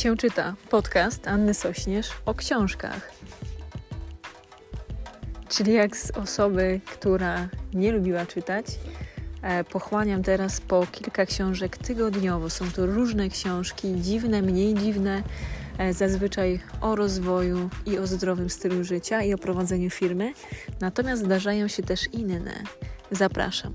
się czyta podcast Anny Sośnierz o książkach. Czyli jak z osoby, która nie lubiła czytać, e, pochłaniam teraz po kilka książek tygodniowo. Są to różne książki, dziwne, mniej dziwne, e, zazwyczaj o rozwoju i o zdrowym stylu życia i o prowadzeniu firmy. Natomiast zdarzają się też inne. Zapraszam.